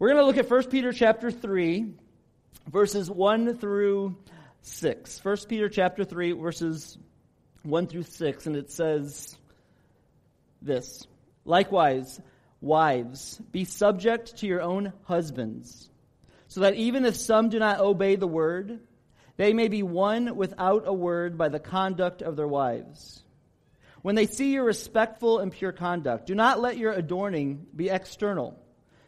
We're going to look at 1 Peter chapter 3, verses 1 through 6. 1 Peter chapter 3, verses 1 through 6, and it says this Likewise, wives, be subject to your own husbands, so that even if some do not obey the word, they may be won without a word by the conduct of their wives. When they see your respectful and pure conduct, do not let your adorning be external,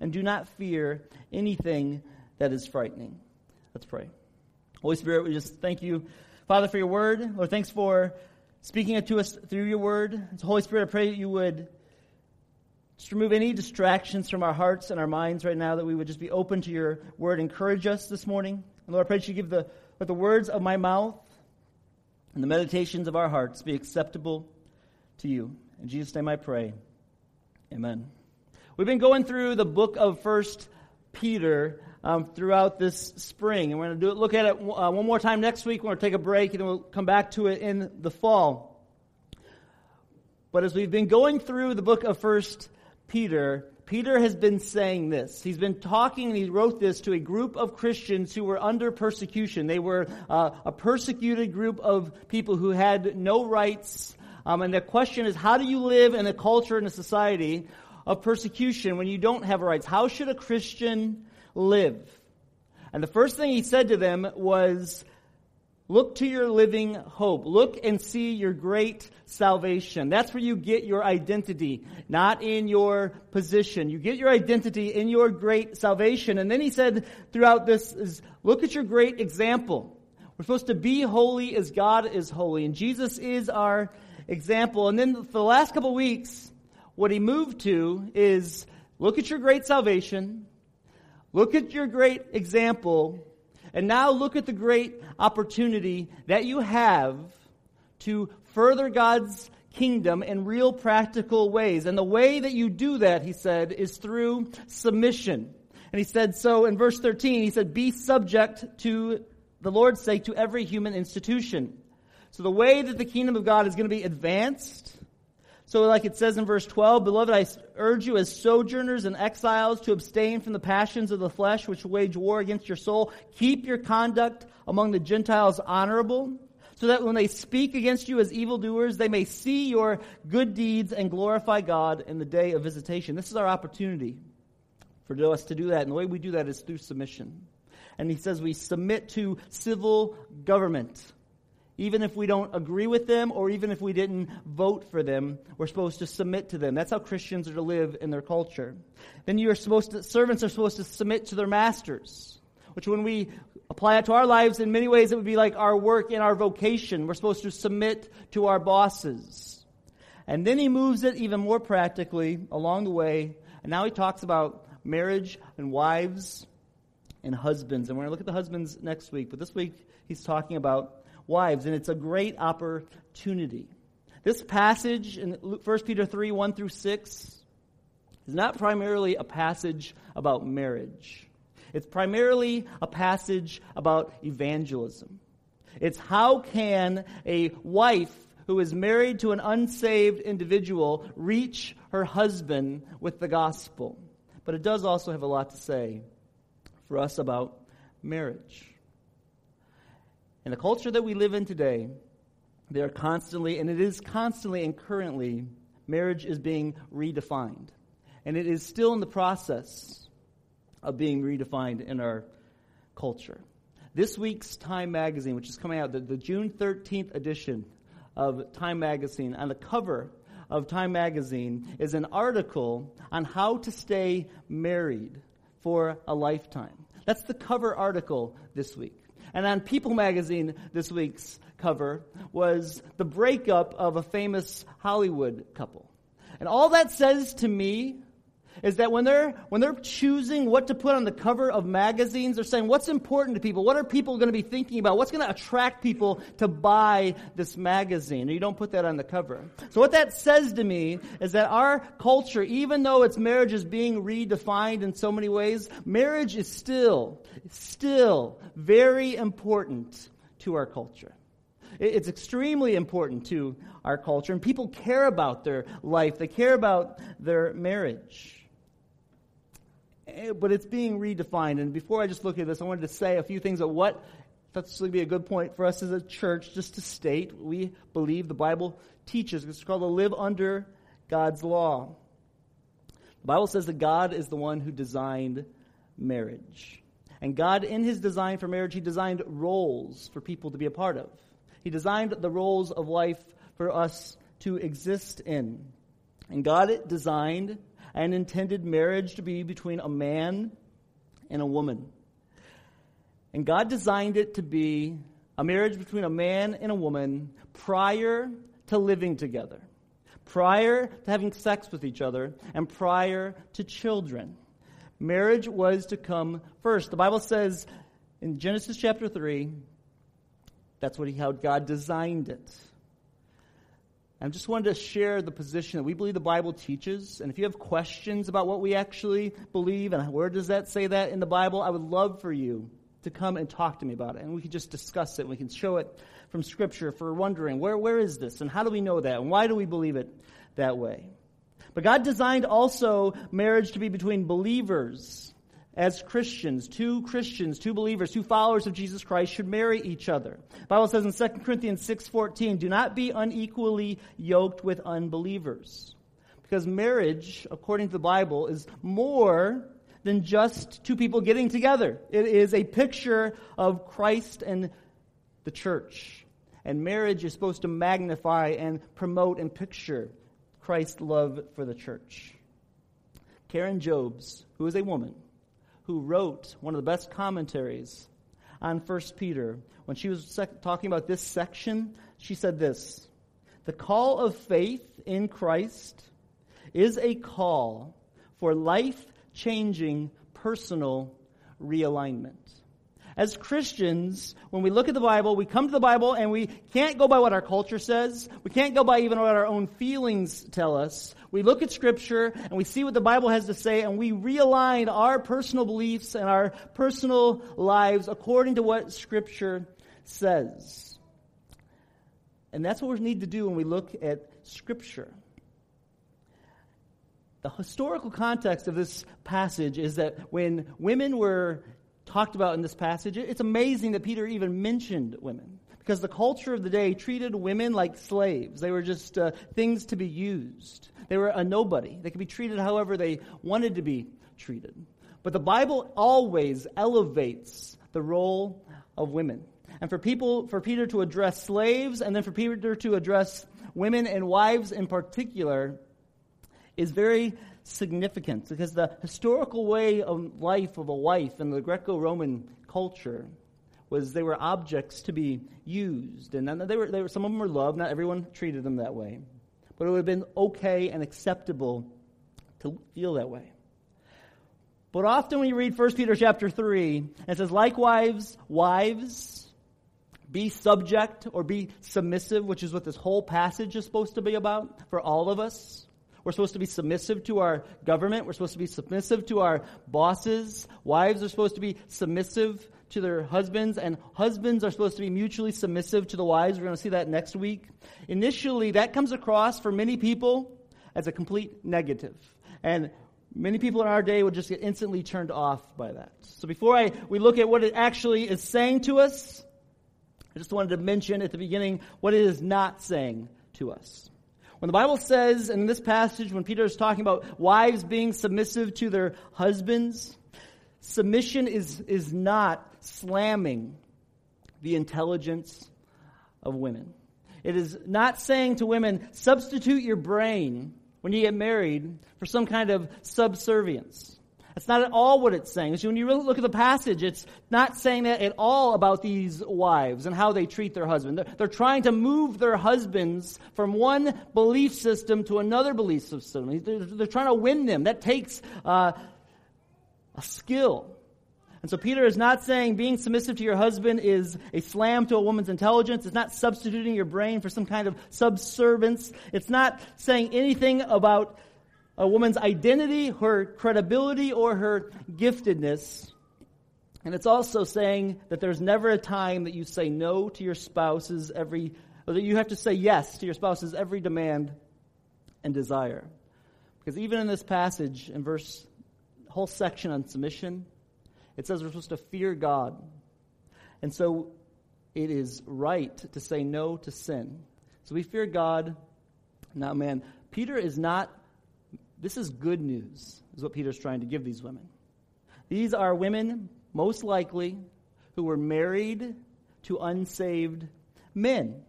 and do not fear anything that is frightening. Let's pray. Holy Spirit, we just thank you, Father, for your word. Lord, thanks for speaking it to us through your word. So Holy Spirit, I pray that you would just remove any distractions from our hearts and our minds right now, that we would just be open to your word. Encourage us this morning. And Lord, I pray that you give the, let the words of my mouth and the meditations of our hearts be acceptable to you. In Jesus' name I pray. Amen. We've been going through the book of First Peter um, throughout this spring, and we're going to do it, look at it uh, one more time next week. We're going to take a break, and then we'll come back to it in the fall. But as we've been going through the book of First Peter, Peter has been saying this. He's been talking, and he wrote this to a group of Christians who were under persecution. They were uh, a persecuted group of people who had no rights. Um, and the question is, how do you live in a culture and a society of persecution when you don't have rights? How should a Christian live? And the first thing he said to them was, Look to your living hope. Look and see your great salvation. That's where you get your identity, not in your position. You get your identity in your great salvation. And then he said throughout this is, look at your great example. We're supposed to be holy as God is holy. And Jesus is our example. And then for the last couple weeks, what he moved to is look at your great salvation. Look at your great example and now look at the great opportunity that you have to further God's kingdom in real practical ways. And the way that you do that, he said, is through submission. And he said so in verse 13, he said, be subject to the Lord's sake to every human institution. So the way that the kingdom of God is going to be advanced so, like it says in verse 12, Beloved, I urge you as sojourners and exiles to abstain from the passions of the flesh which wage war against your soul. Keep your conduct among the Gentiles honorable, so that when they speak against you as evildoers, they may see your good deeds and glorify God in the day of visitation. This is our opportunity for us to do that. And the way we do that is through submission. And he says we submit to civil government even if we don't agree with them or even if we didn't vote for them, we're supposed to submit to them. That's how Christians are to live in their culture. Then you are supposed to, servants are supposed to submit to their masters, which when we apply it to our lives, in many ways it would be like our work in our vocation. We're supposed to submit to our bosses. And then he moves it even more practically along the way. And now he talks about marriage and wives and husbands. And we're going to look at the husbands next week. But this week he's talking about wives, and it's a great opportunity. This passage in 1 Peter 3 1 through 6 is not primarily a passage about marriage, it's primarily a passage about evangelism. It's how can a wife who is married to an unsaved individual reach her husband with the gospel. But it does also have a lot to say for us about marriage. In the culture that we live in today, they are constantly, and it is constantly and currently, marriage is being redefined. And it is still in the process of being redefined in our culture. This week's Time Magazine, which is coming out, the, the June 13th edition of Time Magazine, on the cover of Time Magazine is an article on how to stay married for a lifetime. That's the cover article this week. And on People magazine this week's cover was the breakup of a famous Hollywood couple. And all that says to me is that when they're when they're choosing what to put on the cover of magazines, they're saying what's important to people. What are people going to be thinking about? What's going to attract people to buy this magazine? And you don't put that on the cover. So what that says to me is that our culture, even though its marriage is being redefined in so many ways, marriage is still still very important to our culture. It's extremely important to our culture, and people care about their life. They care about their marriage. Eh, but it's being redefined. And before I just look at this, I wanted to say a few things about what that's going to be a good point for us as a church just to state we believe the Bible teaches. It's called to live under God's law. The Bible says that God is the one who designed marriage. And God, in his design for marriage, he designed roles for people to be a part of. He designed the roles of life for us to exist in. And God designed and intended marriage to be between a man and a woman. And God designed it to be a marriage between a man and a woman prior to living together, prior to having sex with each other, and prior to children. Marriage was to come first. The Bible says in Genesis chapter 3, that's what he, how God designed it. I just wanted to share the position that we believe the Bible teaches. And if you have questions about what we actually believe and where does that say that in the Bible, I would love for you to come and talk to me about it. And we can just discuss it. We can show it from Scripture for wondering, where, where is this? And how do we know that? And why do we believe it that way? But God designed also marriage to be between believers as Christians, two Christians, two believers, two followers of Jesus Christ should marry each other. The Bible says in 2 Corinthians 6:14, "Do not be unequally yoked with unbelievers." Because marriage, according to the Bible, is more than just two people getting together. It is a picture of Christ and the church. And marriage is supposed to magnify and promote and picture Christ's love for the church. Karen Jobes, who is a woman, who wrote one of the best commentaries on 1 Peter, when she was sec- talking about this section, she said this The call of faith in Christ is a call for life changing personal realignment. As Christians, when we look at the Bible, we come to the Bible and we can't go by what our culture says. We can't go by even what our own feelings tell us. We look at Scripture and we see what the Bible has to say and we realign our personal beliefs and our personal lives according to what Scripture says. And that's what we need to do when we look at Scripture. The historical context of this passage is that when women were talked about in this passage, it's amazing that Peter even mentioned women. Because the culture of the day treated women like slaves. They were just uh, things to be used. They were a nobody. They could be treated however they wanted to be treated. But the Bible always elevates the role of women. And for people, for Peter to address slaves and then for Peter to address women and wives in particular is very significant because the historical way of life of a wife in the Greco Roman culture was they were objects to be used. And they were, they were, some of them were loved, not everyone treated them that way. But it would have been okay and acceptable to feel that way. But often when you read 1 Peter chapter 3, it says, likewise, wives, be subject or be submissive, which is what this whole passage is supposed to be about for all of us. We're supposed to be submissive to our government. We're supposed to be submissive to our bosses. Wives are supposed to be submissive to their husbands, and husbands are supposed to be mutually submissive to the wives. We're going to see that next week. Initially, that comes across for many people as a complete negative. And many people in our day would just get instantly turned off by that. So before I, we look at what it actually is saying to us, I just wanted to mention at the beginning what it is not saying to us. When the Bible says in this passage, when Peter is talking about wives being submissive to their husbands, submission is, is not slamming the intelligence of women. It is not saying to women, substitute your brain when you get married for some kind of subservience. That's not at all what it's saying. When you really look at the passage, it's not saying that at all about these wives and how they treat their husband. They're, they're trying to move their husbands from one belief system to another belief system. They're, they're trying to win them. That takes uh, a skill. And so Peter is not saying being submissive to your husband is a slam to a woman's intelligence. It's not substituting your brain for some kind of subservience. It's not saying anything about a woman's identity, her credibility, or her giftedness. And it's also saying that there's never a time that you say no to your spouse's every, or that you have to say yes to your spouse's every demand and desire. Because even in this passage, in verse, whole section on submission, it says we're supposed to fear God. And so it is right to say no to sin. So we fear God, not man. Peter is not this is good news, is what Peter's trying to give these women. These are women, most likely, who were married to unsaved men.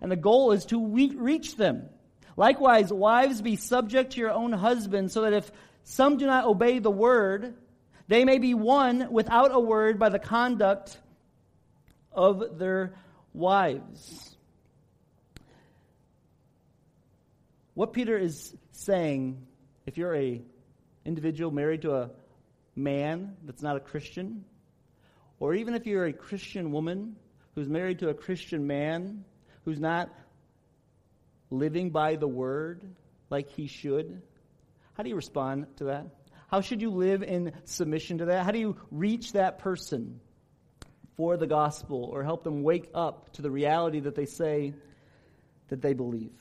And the goal is to reach them. Likewise, wives, be subject to your own husbands, so that if some do not obey the word, they may be won without a word by the conduct of their wives. What Peter is saying if you're a individual married to a man that's not a Christian, or even if you're a Christian woman who's married to a Christian man who's not living by the word like he should, how do you respond to that? How should you live in submission to that? How do you reach that person for the gospel or help them wake up to the reality that they say that they believe?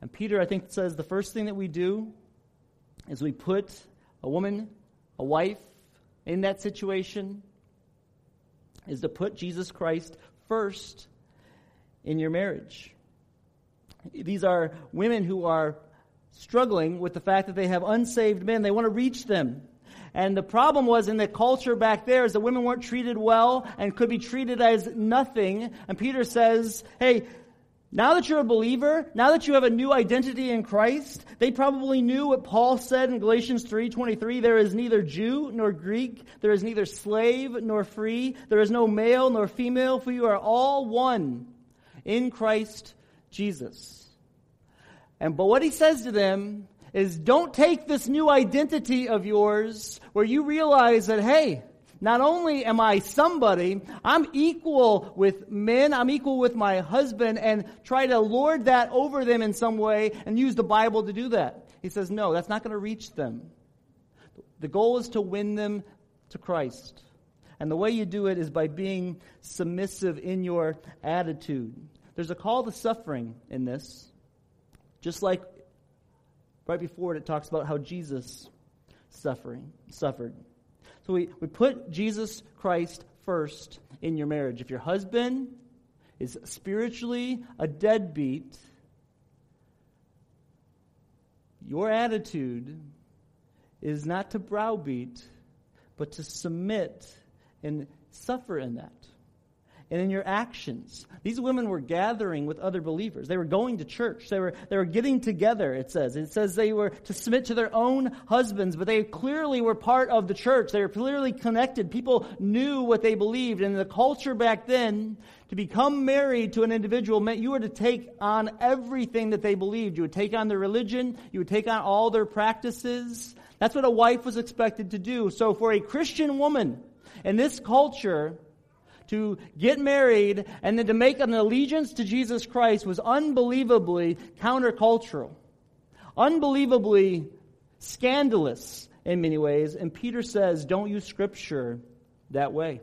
And Peter, I think, says the first thing that we do as we put a woman, a wife, in that situation is to put Jesus Christ first in your marriage. These are women who are struggling with the fact that they have unsaved men. They want to reach them. And the problem was in the culture back there is that women weren't treated well and could be treated as nothing. And Peter says, hey, now that you're a believer, now that you have a new identity in Christ, they probably knew what Paul said in Galatians 3:23, there is neither Jew nor Greek, there is neither slave nor free, there is no male nor female, for you are all one in Christ Jesus. And but what he says to them is don't take this new identity of yours where you realize that hey, not only am I somebody, I'm equal with men, I'm equal with my husband, and try to lord that over them in some way and use the Bible to do that. He says, no, that's not going to reach them. The goal is to win them to Christ. And the way you do it is by being submissive in your attitude. There's a call to suffering in this, just like right before it, it talks about how Jesus suffering suffered. So we, we put Jesus Christ first in your marriage. If your husband is spiritually a deadbeat, your attitude is not to browbeat, but to submit and suffer in that and in your actions. These women were gathering with other believers. They were going to church. They were, they were getting together, it says. It says they were to submit to their own husbands, but they clearly were part of the church. They were clearly connected. People knew what they believed. And the culture back then, to become married to an individual meant you were to take on everything that they believed. You would take on their religion. You would take on all their practices. That's what a wife was expected to do. So for a Christian woman in this culture, to get married and then to make an allegiance to Jesus Christ was unbelievably countercultural, unbelievably scandalous in many ways. And Peter says, don't use Scripture that way.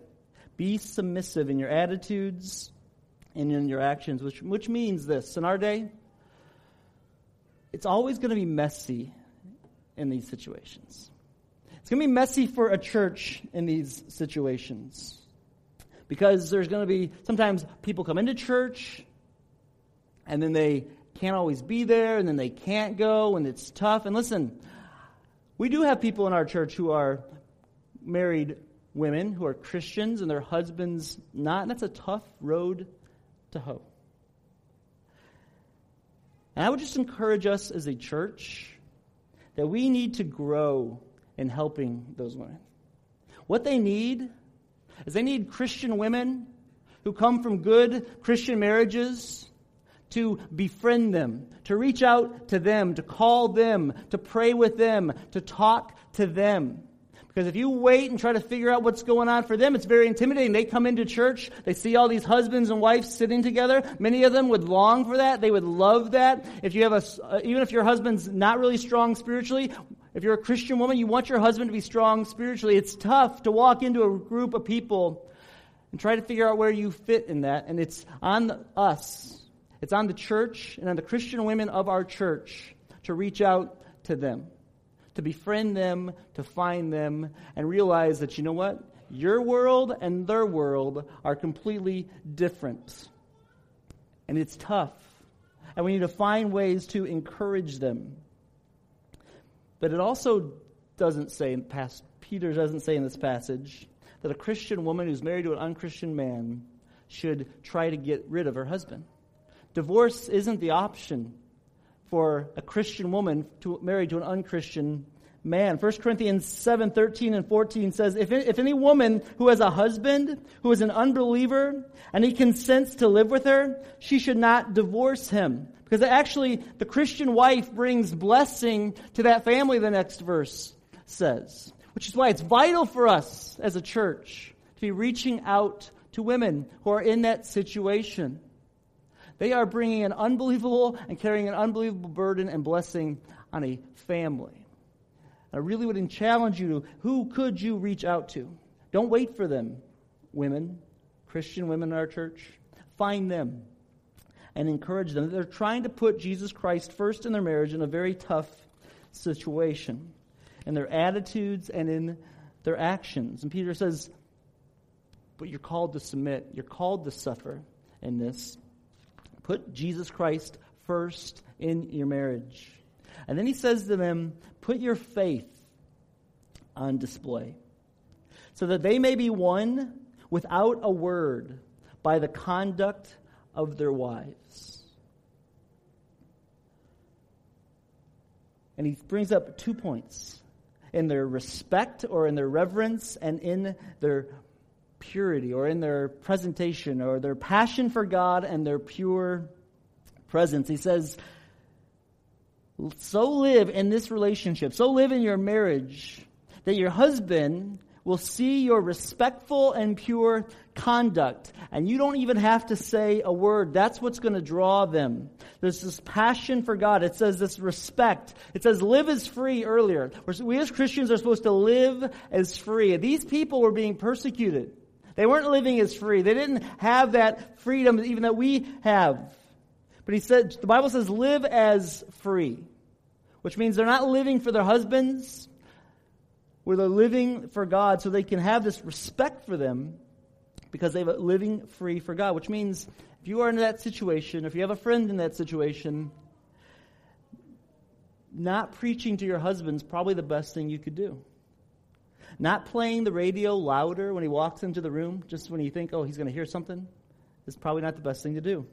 Be submissive in your attitudes and in your actions, which, which means this. In our day, it's always going to be messy in these situations. It's going to be messy for a church in these situations because there's going to be sometimes people come into church and then they can't always be there and then they can't go and it's tough. And listen, we do have people in our church who are married women who are Christians and their husbands not, and that's a tough road to hoe. And I would just encourage us as a church that we need to grow in helping those women. What they need is they need Christian women who come from good Christian marriages to befriend them, to reach out to them, to call them, to pray with them, to talk to them. Because if you wait and try to figure out what's going on for them, it's very intimidating. They come into church, they see all these husbands and wives sitting together. Many of them would long for that. They would love that. If you have a, uh, even if your husband's not really strong spiritually, if you're a Christian woman, you want your husband to be strong spiritually. It's tough to walk into a group of people and try to figure out where you fit in that. And it's on us it's on the church and on the Christian women of our church to reach out to them, to befriend them, to find them, and realize that, you know what? Your world and their world are completely different. And it's tough. And we need to find ways to encourage them. But it also doesn't say, past, Peter doesn't say in this passage, that a Christian woman who's married to an unchristian man should try to get rid of her husband. Divorce isn't the option for a Christian woman to marry to an unchristian man. 1 Corinthians 7 13 and 14 says, if, if any woman who has a husband who is an unbeliever and he consents to live with her, she should not divorce him. Because actually, the Christian wife brings blessing to that family, the next verse says. Which is why it's vital for us as a church to be reaching out to women who are in that situation. They are bringing an unbelievable and carrying an unbelievable burden and blessing on a family. I really would challenge you to who could you reach out to? Don't wait for them, women, Christian women in our church. Find them and encourage them. They're trying to put Jesus Christ first in their marriage in a very tough situation, in their attitudes and in their actions. And Peter says, But you're called to submit, you're called to suffer in this. Put Jesus Christ first in your marriage. And then he says to them, Put your faith on display, so that they may be won without a word by the conduct of their wives. And he brings up two points in their respect or in their reverence and in their purity or in their presentation or their passion for God and their pure presence. He says, so live in this relationship, so live in your marriage that your husband will see your respectful and pure conduct. And you don't even have to say a word. That's what's going to draw them. There's this passion for God. It says this respect. It says live as free earlier. We as Christians are supposed to live as free. These people were being persecuted. They weren't living as free. They didn't have that freedom even that we have. But he said, the Bible says live as free, which means they're not living for their husbands, where they're living for God so they can have this respect for them because they're living free for God, which means if you are in that situation, if you have a friend in that situation, not preaching to your husband is probably the best thing you could do. Not playing the radio louder when he walks into the room, just when you think, oh, he's going to hear something, is probably not the best thing to do.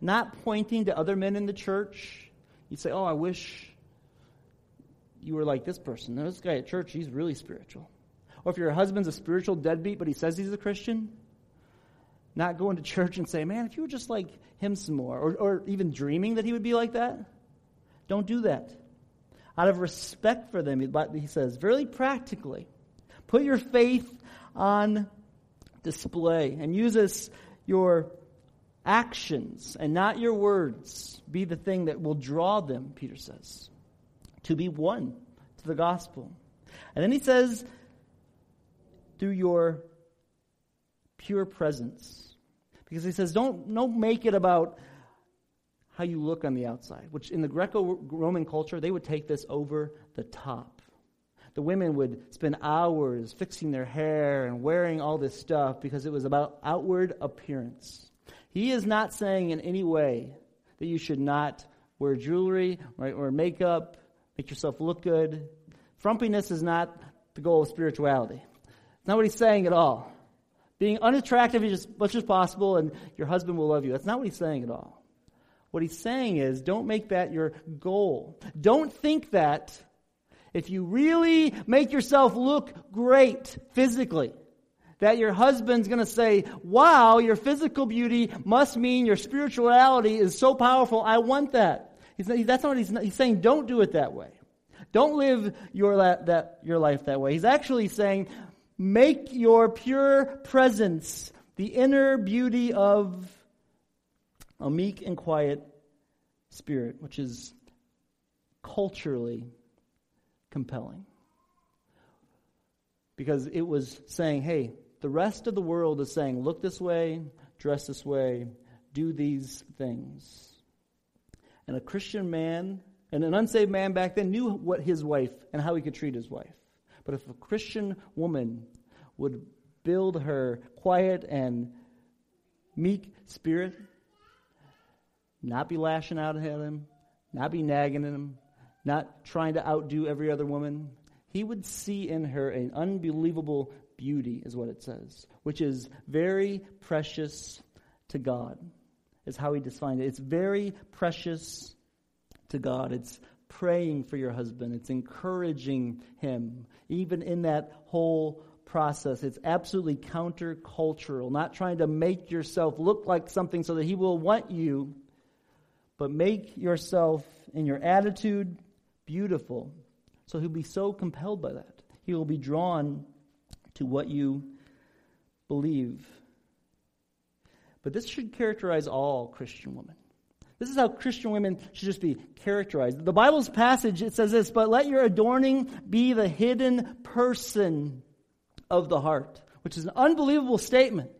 Not pointing to other men in the church. You say, oh, I wish you were like this person. This guy at church, he's really spiritual. Or if your husband's a spiritual deadbeat, but he says he's a Christian, not going to church and say, man, if you were just like him some more, or, or even dreaming that he would be like that, don't do that. Out of respect for them, he says, very practically, Put your faith on display and use this, your actions and not your words be the thing that will draw them, Peter says, to be one to the gospel. And then he says, through your pure presence. Because he says, don't, don't make it about how you look on the outside, which in the Greco Roman culture, they would take this over the top. The women would spend hours fixing their hair and wearing all this stuff because it was about outward appearance. He is not saying in any way that you should not wear jewelry or, or makeup, make yourself look good. Frumpiness is not the goal of spirituality. It's not what he's saying at all. Being unattractive is as much as possible and your husband will love you. That's not what he's saying at all. What he's saying is don't make that your goal. Don't think that if you really make yourself look great physically, that your husband's going to say, wow, your physical beauty must mean your spirituality is so powerful. I want that. He's, that's not what he's, he's saying. Don't do it that way. Don't live your, that, your life that way. He's actually saying, make your pure presence the inner beauty of a meek and quiet spirit, which is culturally compelling. Because it was saying, hey, the rest of the world is saying, look this way, dress this way, do these things. And a Christian man and an unsaved man back then knew what his wife and how he could treat his wife. But if a Christian woman would build her quiet and meek spirit, not be lashing out at him, not be nagging at him, not trying to outdo every other woman, he would see in her an unbelievable beauty, is what it says, which is very precious to God, is how he defined it. It's very precious to God. It's praying for your husband, it's encouraging him, even in that whole process. It's absolutely countercultural, not trying to make yourself look like something so that he will want you, but make yourself and your attitude beautiful. So he'll be so compelled by that. He will be drawn to what you believe. But this should characterize all Christian women. This is how Christian women should just be characterized. The Bible's passage, it says this, but let your adorning be the hidden person of the heart, which is an unbelievable statement.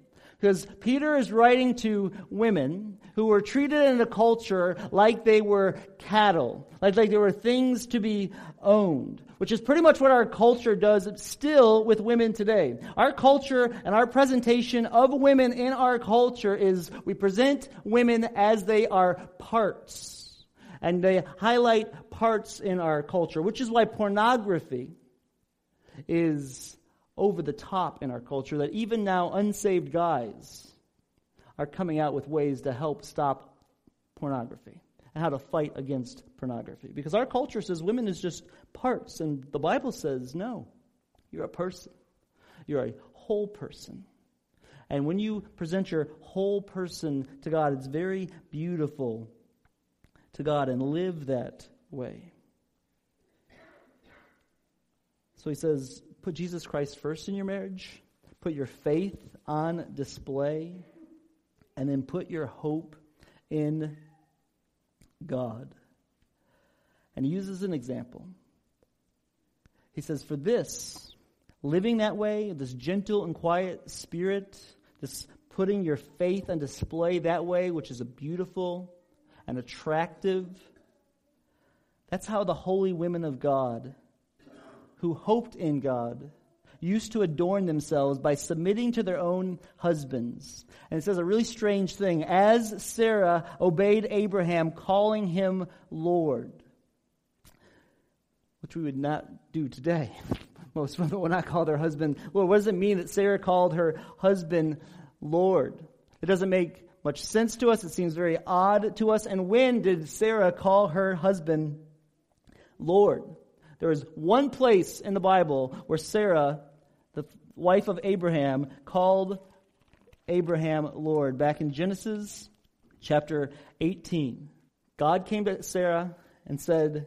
Because Peter is writing to women who were treated in the culture like they were cattle, like, like they were things to be owned, which is pretty much what our culture does still with women today. Our culture and our presentation of women in our culture is we present women as they are parts. And they highlight parts in our culture, which is why pornography is over the top in our culture that even now unsaved guys are coming out with ways to help stop pornography and how to fight against pornography. Because our culture says women is just parts, and the Bible says no, you're a person. You're a whole person. And when you present your whole person to God, it's very beautiful to God and live that way. So he says, put Jesus Christ first in your marriage, put your faith on display, and then put your hope in God. And he uses an example. He says, For this, living that way, this gentle and quiet spirit, this putting your faith on display that way, which is a beautiful and attractive, that's how the holy women of God who hoped in God used to adorn themselves by submitting to their own husbands. And it says a really strange thing. As Sarah obeyed Abraham, calling him Lord, which we would not do today. Most women would not call their husband Lord. What does it mean that Sarah called her husband Lord? It doesn't make much sense to us. It seems very odd to us. And when did Sarah call her husband Lord? There is one place in the Bible where Sarah, the wife of Abraham, called Abraham Lord. Back in Genesis chapter 18. God came to Sarah and said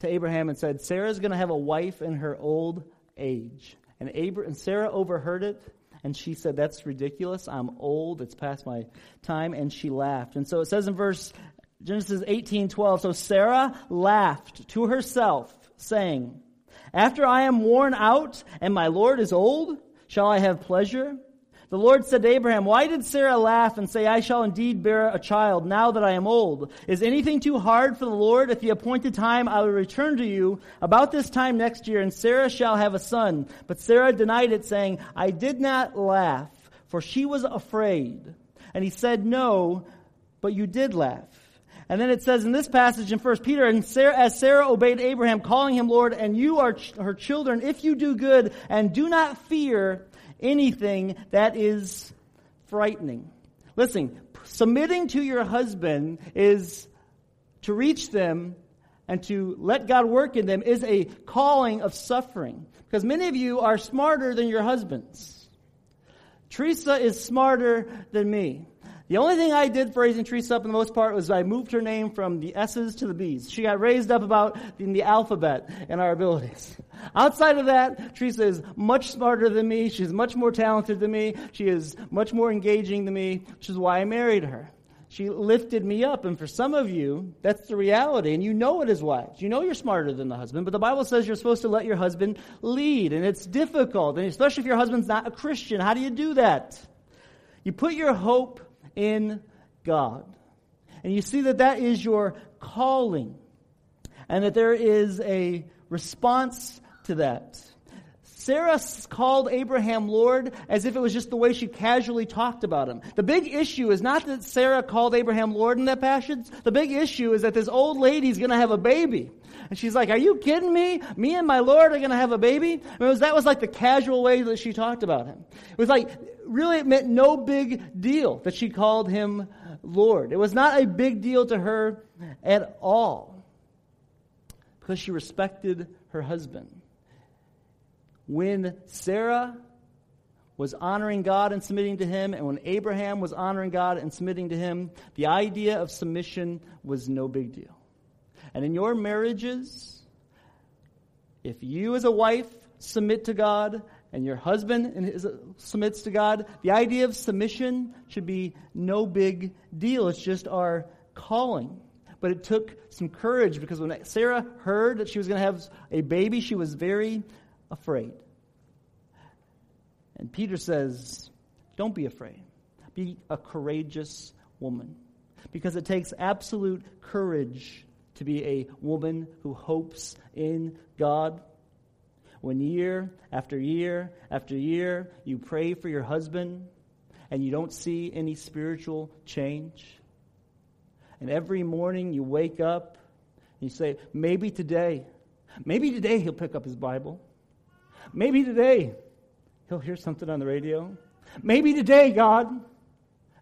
to Abraham and said, Sarah is going to have a wife in her old age. And, Abra- and Sarah overheard it and she said, That's ridiculous. I'm old. It's past my time. And she laughed. And so it says in verse Genesis 18 12, so Sarah laughed to herself saying, After I am worn out and my Lord is old, shall I have pleasure? The Lord said to Abraham, Why did Sarah laugh and say, I shall indeed bear a child now that I am old? Is anything too hard for the Lord? At the appointed time I will return to you about this time next year, and Sarah shall have a son. But Sarah denied it, saying, I did not laugh, for she was afraid. And he said, No, but you did laugh. And then it says in this passage in 1 Peter, and Sarah, as Sarah obeyed Abraham, calling him Lord, and you are ch- her children, if you do good and do not fear anything that is frightening. Listen, submitting to your husband is to reach them and to let God work in them is a calling of suffering. Because many of you are smarter than your husbands. Teresa is smarter than me. The only thing I did for raising Teresa up in the most part was I moved her name from the S's to the B's. She got raised up about in the alphabet and our abilities. Outside of that, Teresa is much smarter than me. She's much more talented than me. She is much more engaging than me, which is why I married her. She lifted me up. And for some of you, that's the reality. And you know it as wives. You know you're smarter than the husband. But the Bible says you're supposed to let your husband lead. And it's difficult. And especially if your husband's not a Christian. How do you do that? You put your hope in God. And you see that that is your calling. And that there is a response to that. Sarah called Abraham Lord as if it was just the way she casually talked about him. The big issue is not that Sarah called Abraham Lord in that passage. The big issue is that this old lady's going to have a baby. And she's like, Are you kidding me? Me and my Lord are going to have a baby? I mean, was, that was like the casual way that she talked about him. It was like, really, it meant no big deal that she called him Lord. It was not a big deal to her at all because she respected her husband when Sarah was honoring God and submitting to Him, and when Abraham was honoring God and submitting to Him, the idea of submission was no big deal. And in your marriages, if you as a wife submit to God and your husband submits to God, the idea of submission should be no big deal. It's just our calling. But it took some courage because when Sarah heard that she was going to have a baby, she was very afraid. And Peter says, Don't be afraid. Be a courageous woman. Because it takes absolute courage to be a woman who hopes in God. When year after year after year you pray for your husband and you don't see any spiritual change, and every morning you wake up and you say, maybe today, maybe today he'll pick up his Bible. Maybe today he'll hear something on the radio. Maybe today, God.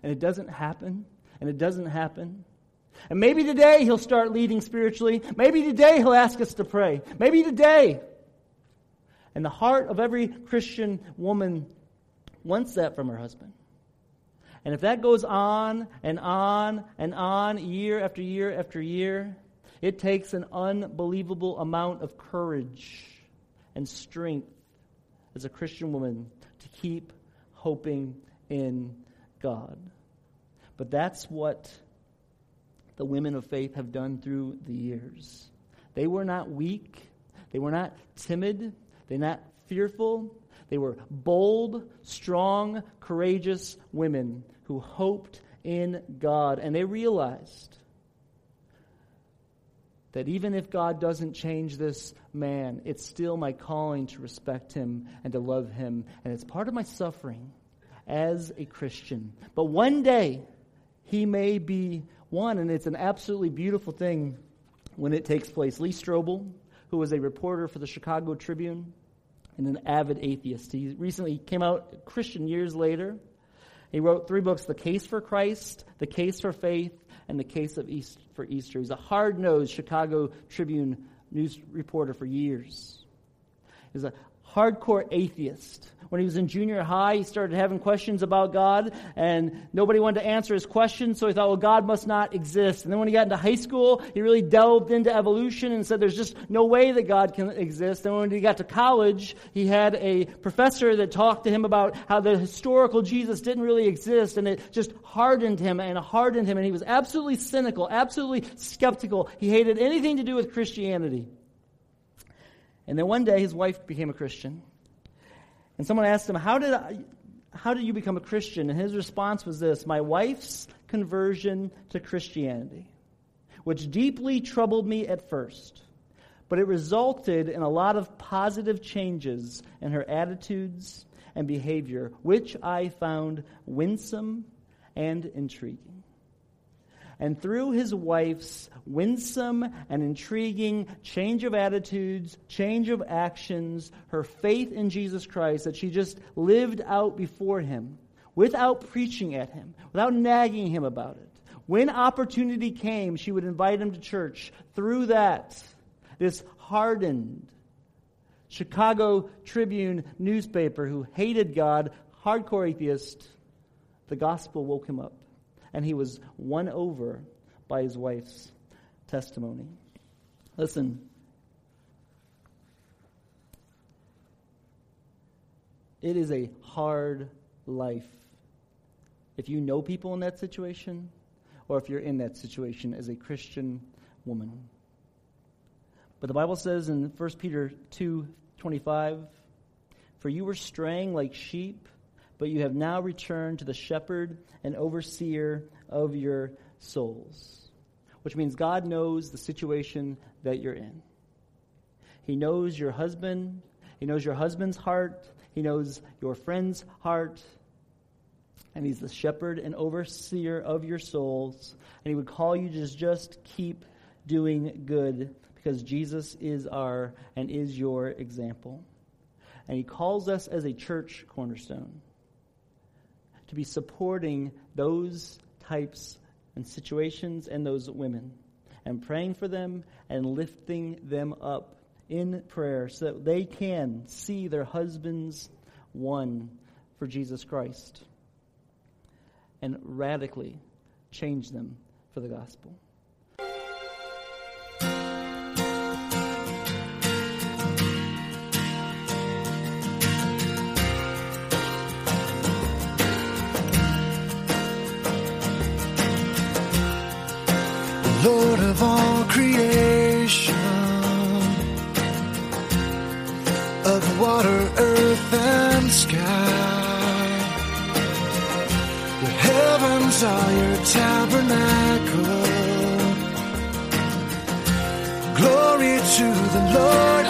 And it doesn't happen. And it doesn't happen. And maybe today he'll start leading spiritually. Maybe today he'll ask us to pray. Maybe today. And the heart of every Christian woman wants that from her husband. And if that goes on and on and on, year after year after year, it takes an unbelievable amount of courage and strength as a Christian woman to keep hoping in God. But that's what the women of faith have done through the years. They were not weak, they were not timid, they're not fearful. They were bold, strong, courageous women who hoped in God. And they realized that even if God doesn't change this man, it's still my calling to respect him and to love him. And it's part of my suffering as a Christian. But one day, he may be one, and it's an absolutely beautiful thing when it takes place. Lee Strobel, who was a reporter for the Chicago Tribune and an avid atheist, he recently came out Christian years later. He wrote three books The Case for Christ, The Case for Faith, and the case of East for Easter. He's a hard nosed Chicago Tribune news reporter for years. He's a hardcore atheist. When he was in junior high, he started having questions about God, and nobody wanted to answer his questions, so he thought, well, God must not exist. And then when he got into high school, he really delved into evolution and said there's just no way that God can exist. And when he got to college, he had a professor that talked to him about how the historical Jesus didn't really exist, and it just hardened him and hardened him, and he was absolutely cynical, absolutely skeptical. He hated anything to do with Christianity. And then one day his wife became a Christian. And someone asked him, How did, I, how did you become a Christian? And his response was this My wife's conversion to Christianity, which deeply troubled me at first, but it resulted in a lot of positive changes in her attitudes and behavior, which I found winsome and intriguing and through his wife's winsome and intriguing change of attitudes, change of actions, her faith in Jesus Christ that she just lived out before him without preaching at him, without nagging him about it, When opportunity came, she would invite him to church. Through that, this hardened Chicago Tribune newspaper who hated God, hardcore atheist, the gospel woke him up. And he was won over by his wife's testimony. Listen. It is a hard life. If you know people in that situation, or if you're in that situation as a Christian woman. But the Bible says in 1 Peter 2 25, For you were straying like sheep, but you have now returned to the shepherd and overseer of your souls. Which means God knows the situation that you're in. He knows your husband. He knows your husband's heart. He knows your friend's heart. And he's the shepherd and overseer of your souls. And he would call you to just keep doing good because Jesus is our and is your example. And he calls us as a church cornerstone to be supporting those types and situations and those women and praying for them and lifting them up in prayer so that they can see their husbands won for Jesus Christ and radically change them for the gospel. Of water, earth, and sky. The heavens are your tabernacle. Glory to the Lord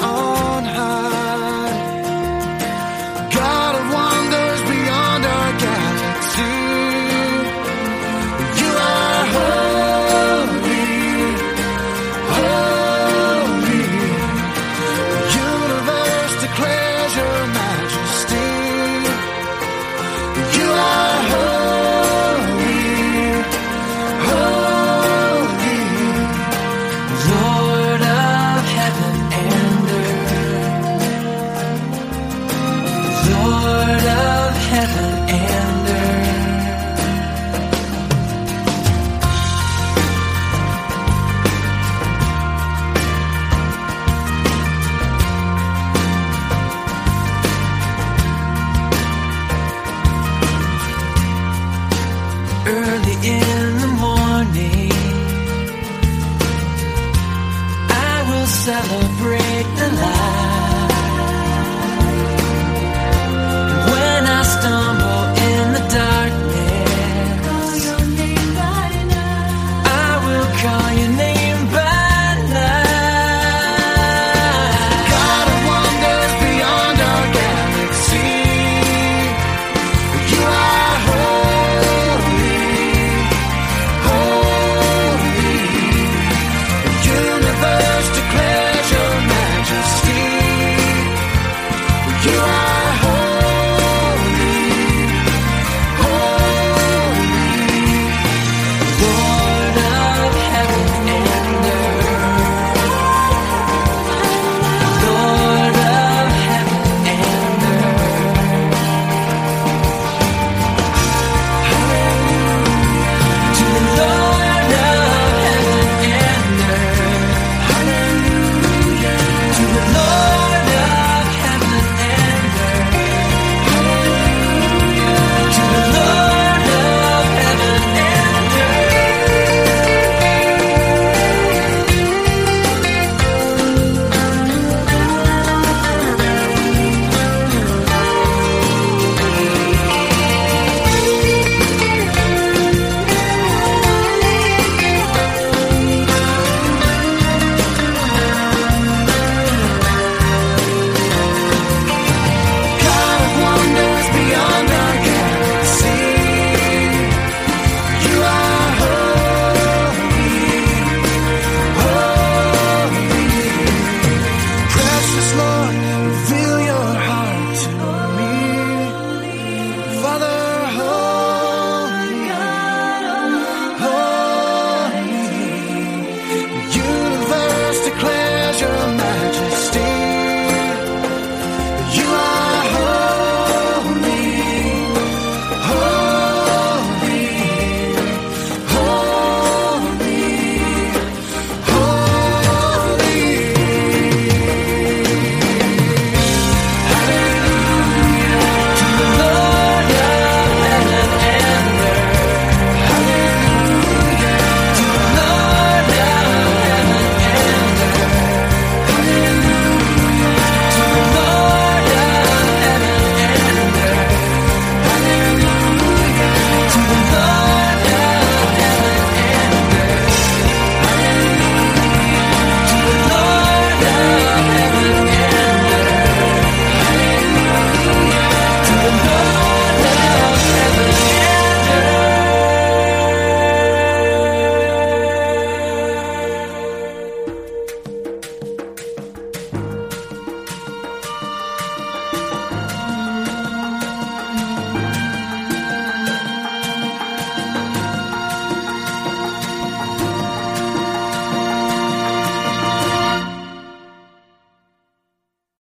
celebrate the light.